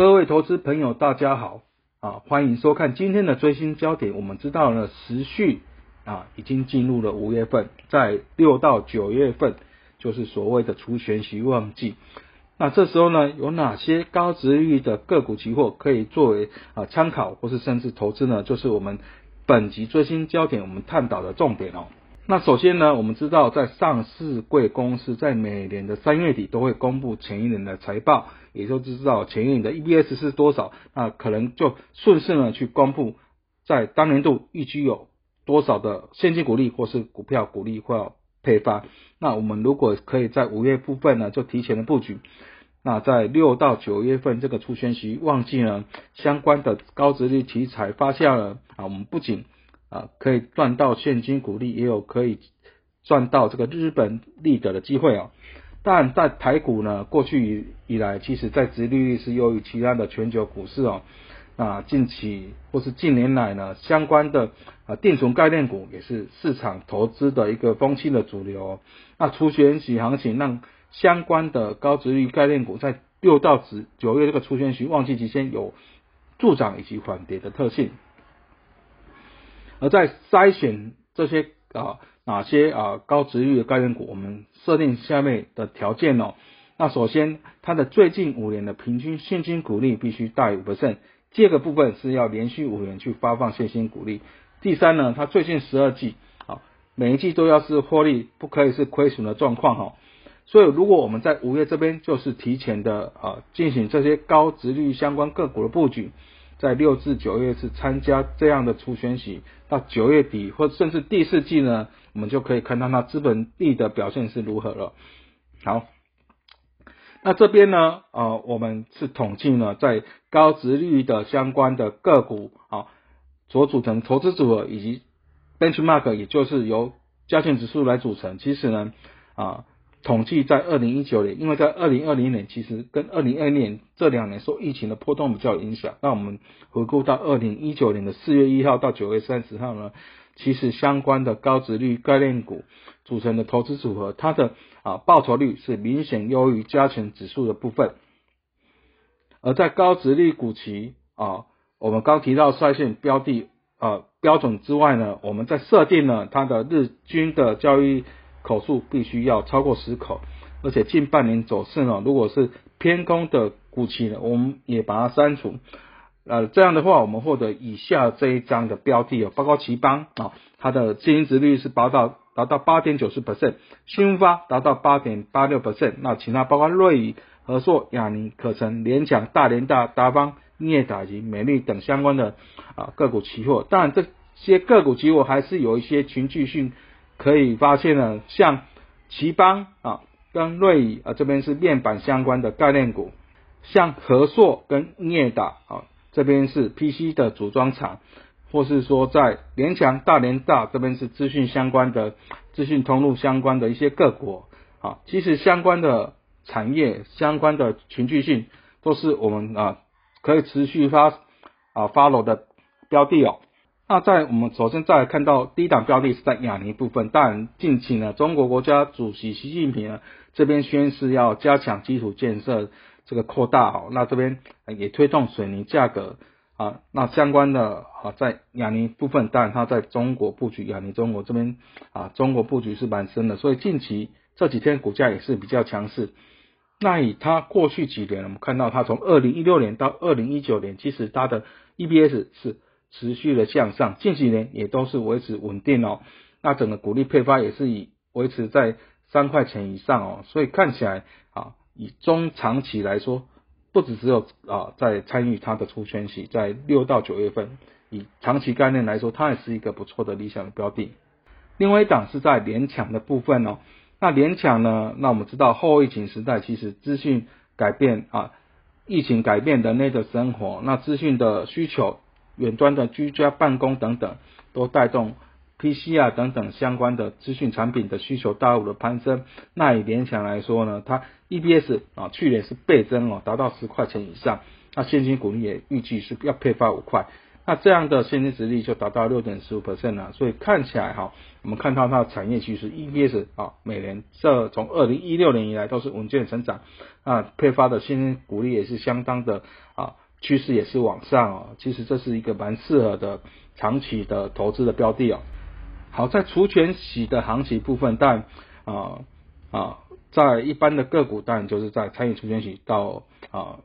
各位投资朋友，大家好啊！欢迎收看今天的最新焦点。我们知道呢，时序啊已经进入了五月份，在六到九月份就是所谓的除权息旺季。那这时候呢，有哪些高值率的个股期货可以作为啊参考，或是甚至投资呢？就是我们本集最新焦点，我们探讨的重点哦。那首先呢，我们知道在上市贵公司在每年的三月底都会公布前一年的财报，也就知道前一年的 EBS 是多少，那可能就顺势呢去公布在当年度预计有多少的现金股利或是股票股利或配发。那我们如果可以在五月部分呢就提前的布局，那在六到九月份这个出现期旺季呢，相关的高值率题材发酵了啊，我们不仅啊，可以赚到现金股利，也有可以赚到这个日本利得的机会哦。但在台股呢，过去以来，其实在殖利率是优于其他的全球股市哦。那近期或是近年来呢，相关的啊定存概念股也是市场投资的一个风气的主流。那除权息行情让相关的高值率概念股在六到十九月这个除权息旺季期间有助涨以及缓跌的特性。而在筛选这些啊哪些啊高值率的概念股，我们设定下面的条件哦。那首先，它的最近五年的平均现金股利必须大于五 percent，第二个部分是要连续五年去发放现金股利。第三呢，它最近十二季啊每一季都要是获利，不可以是亏损的状况哈。所以，如果我们在五月这边就是提前的啊进行这些高值率相关个股的布局。在六至九月是参加这样的初选洗，到九月底或甚至第四季呢，我们就可以看到它资本利的表现是如何了。好，那这边呢，呃，我们是统计呢，在高值率的相关的个股啊，所组成投资组合以及 benchmark，也就是由加权指数来组成。其实呢，啊。统计在二零一九年，因为在二零二零年其实跟二零二零年这两年受疫情的波动比较有影响。那我们回顾到二零一九年的四月一号到九月三十号呢，其实相关的高值率概念股组成的投资组合，它的啊报酬率是明显优于加权指数的部分。而在高值率股期啊，我们刚提到率线标的啊标准之外呢，我们在设定了它的日均的交易。口数必须要超过十口，而且近半年走势呢，如果是偏空的股期呢，我们也把它删除。呃，这样的话，我们获得以下这一张的标的哦，包括奇邦啊，它的现金值率是达到达到八点九四 percent，新发达到八点八六 percent，那其他包括瑞宇、和硕、亚尼、可成、联强、大连大、达邦、镍达及美丽等相关的啊个股期货，当然这些个股期货还是有一些群聚性。可以发现呢，像奇邦啊，跟瑞宇啊这边是面板相关的概念股，像和硕跟镍达啊这边是 PC 的组装厂，或是说在联强、大连大这边是资讯相关的、资讯通路相关的一些个股啊，其实相关的产业相关的群聚性都是我们啊可以持续发啊 follow 的标的哦。那在我们首先再来看到低档标的是在亚尼部分，当然近期呢，中国国家主席习近平呢这边宣示要加强基础建设这个扩大哦，那这边也推动水泥价格啊，那相关的啊在亚尼部分，当然它在中国布局亚尼中国这边啊，中国布局是蛮深的，所以近期这几天股价也是比较强势。那以它过去几年，我们看到它从二零一六年到二零一九年，其实它的 EBS 是。持续的向上，近几年也都是维持稳定哦。那整个股利配发也是以维持在三块钱以上哦。所以看起来啊，以中长期来说，不只只有啊在参与它的出圈期，在六到九月份，以长期概念来说，它也是一个不错的理想的标的。另外一档是在联抢的部分哦。那联抢呢，那我们知道后疫情时代，其实资讯改变啊，疫情改变人类的生活，那资讯的需求。远端的居家办公等等，都带动 PC 啊等等相关的资讯产品的需求大幅的攀升。那以联想来说呢，它 EBS 啊去年是倍增哦，达到十块钱以上。那现金股利也预计是要配发五块。那这样的现金值率就达到六点十五 percent 了，所以看起来哈，我们看到它的产业趋势 EPS 啊，每年这从二零一六年以来都是稳健成长，啊，配发的现金股利也是相当的啊，趋势也是往上哦，其实这是一个蛮适合的长期的投资的标的哦。好，在除权息的行情部分，但啊啊，在一般的个股，当然就是在参与除权息到啊。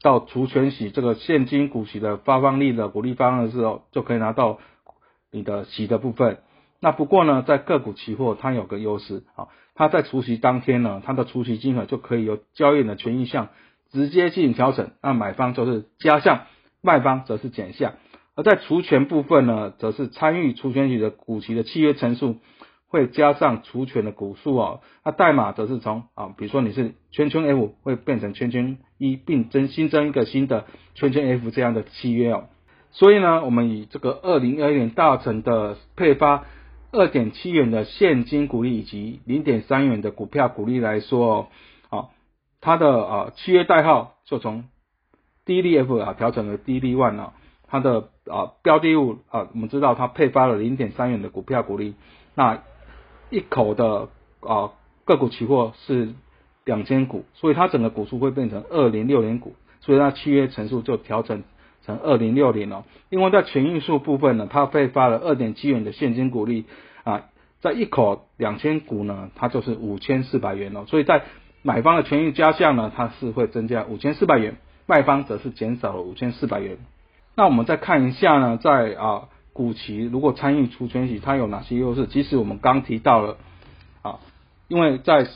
到除权息这个现金股息的发放利的股利发放的时候，就可以拿到你的息的部分。那不过呢，在个股期货它有个优势啊，它在除息当天呢，它的除息金额就可以由交易的权益项直接进行调整，那买方就是加项，卖方则是减项。而在除权部分呢，则是参与除权息的股息的契约层数。会加上除权的股数哦，那代码则是从啊，比如说你是圈圈 F 会变成圈圈一，并增新增一个新的圈圈 F 这样的契约哦。所以呢，我们以这个二零二一年大成的配发二点七元的现金股利以及零点三元的股票股利来说哦，它的啊契约代号就从 D D F 啊调整为 D D One 啊，它的啊标的物啊，我们知道它配发了零点三元的股票股利，那。一口的啊个股期货是两千股，所以它整个股数会变成二零六零股，所以它契约成数就调整成二零六零了。另外在权益数部分呢，它配发了二点七元的现金股利啊，在一口两千股呢，它就是五千四百元哦。所以在买方的权益加项呢，它是会增加五千四百元，卖方则是减少了五千四百元。那我们再看一下呢，在啊。股期如果参与除权息，它有哪些优势？其实我们刚提到了啊，因为在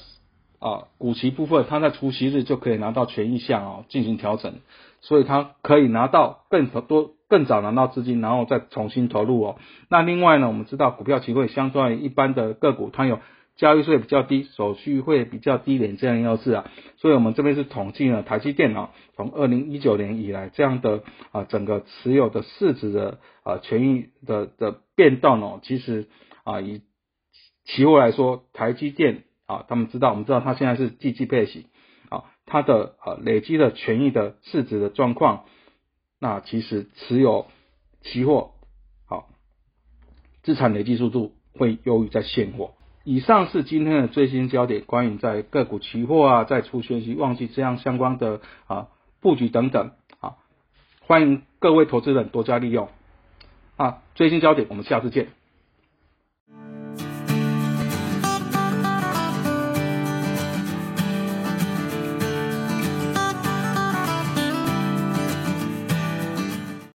啊股期部分，它在除息日就可以拿到权益项哦进行调整，所以它可以拿到更多、更早拿到资金，然后再重新投入哦。那另外呢，我们知道股票期会相对于一般的个股，它有。交易税比较低，手续费比较低廉，这样优势啊，所以我们这边是统计了台积电脑从二零一九年以来这样的啊整个持有的市值的啊权益的的变动哦，其实啊以期货来说，台积电啊他们知道，我们知道它现在是季季配息啊，它的啊累积的权益的市值的状况，那其实持有期货好资产累计速度会优于在现货。以上是今天的最新焦点，关于在个股期货啊，在出学习旺季这样相关的啊布局等等啊，欢迎各位投资人多加利用啊。最新焦点，我们下次见。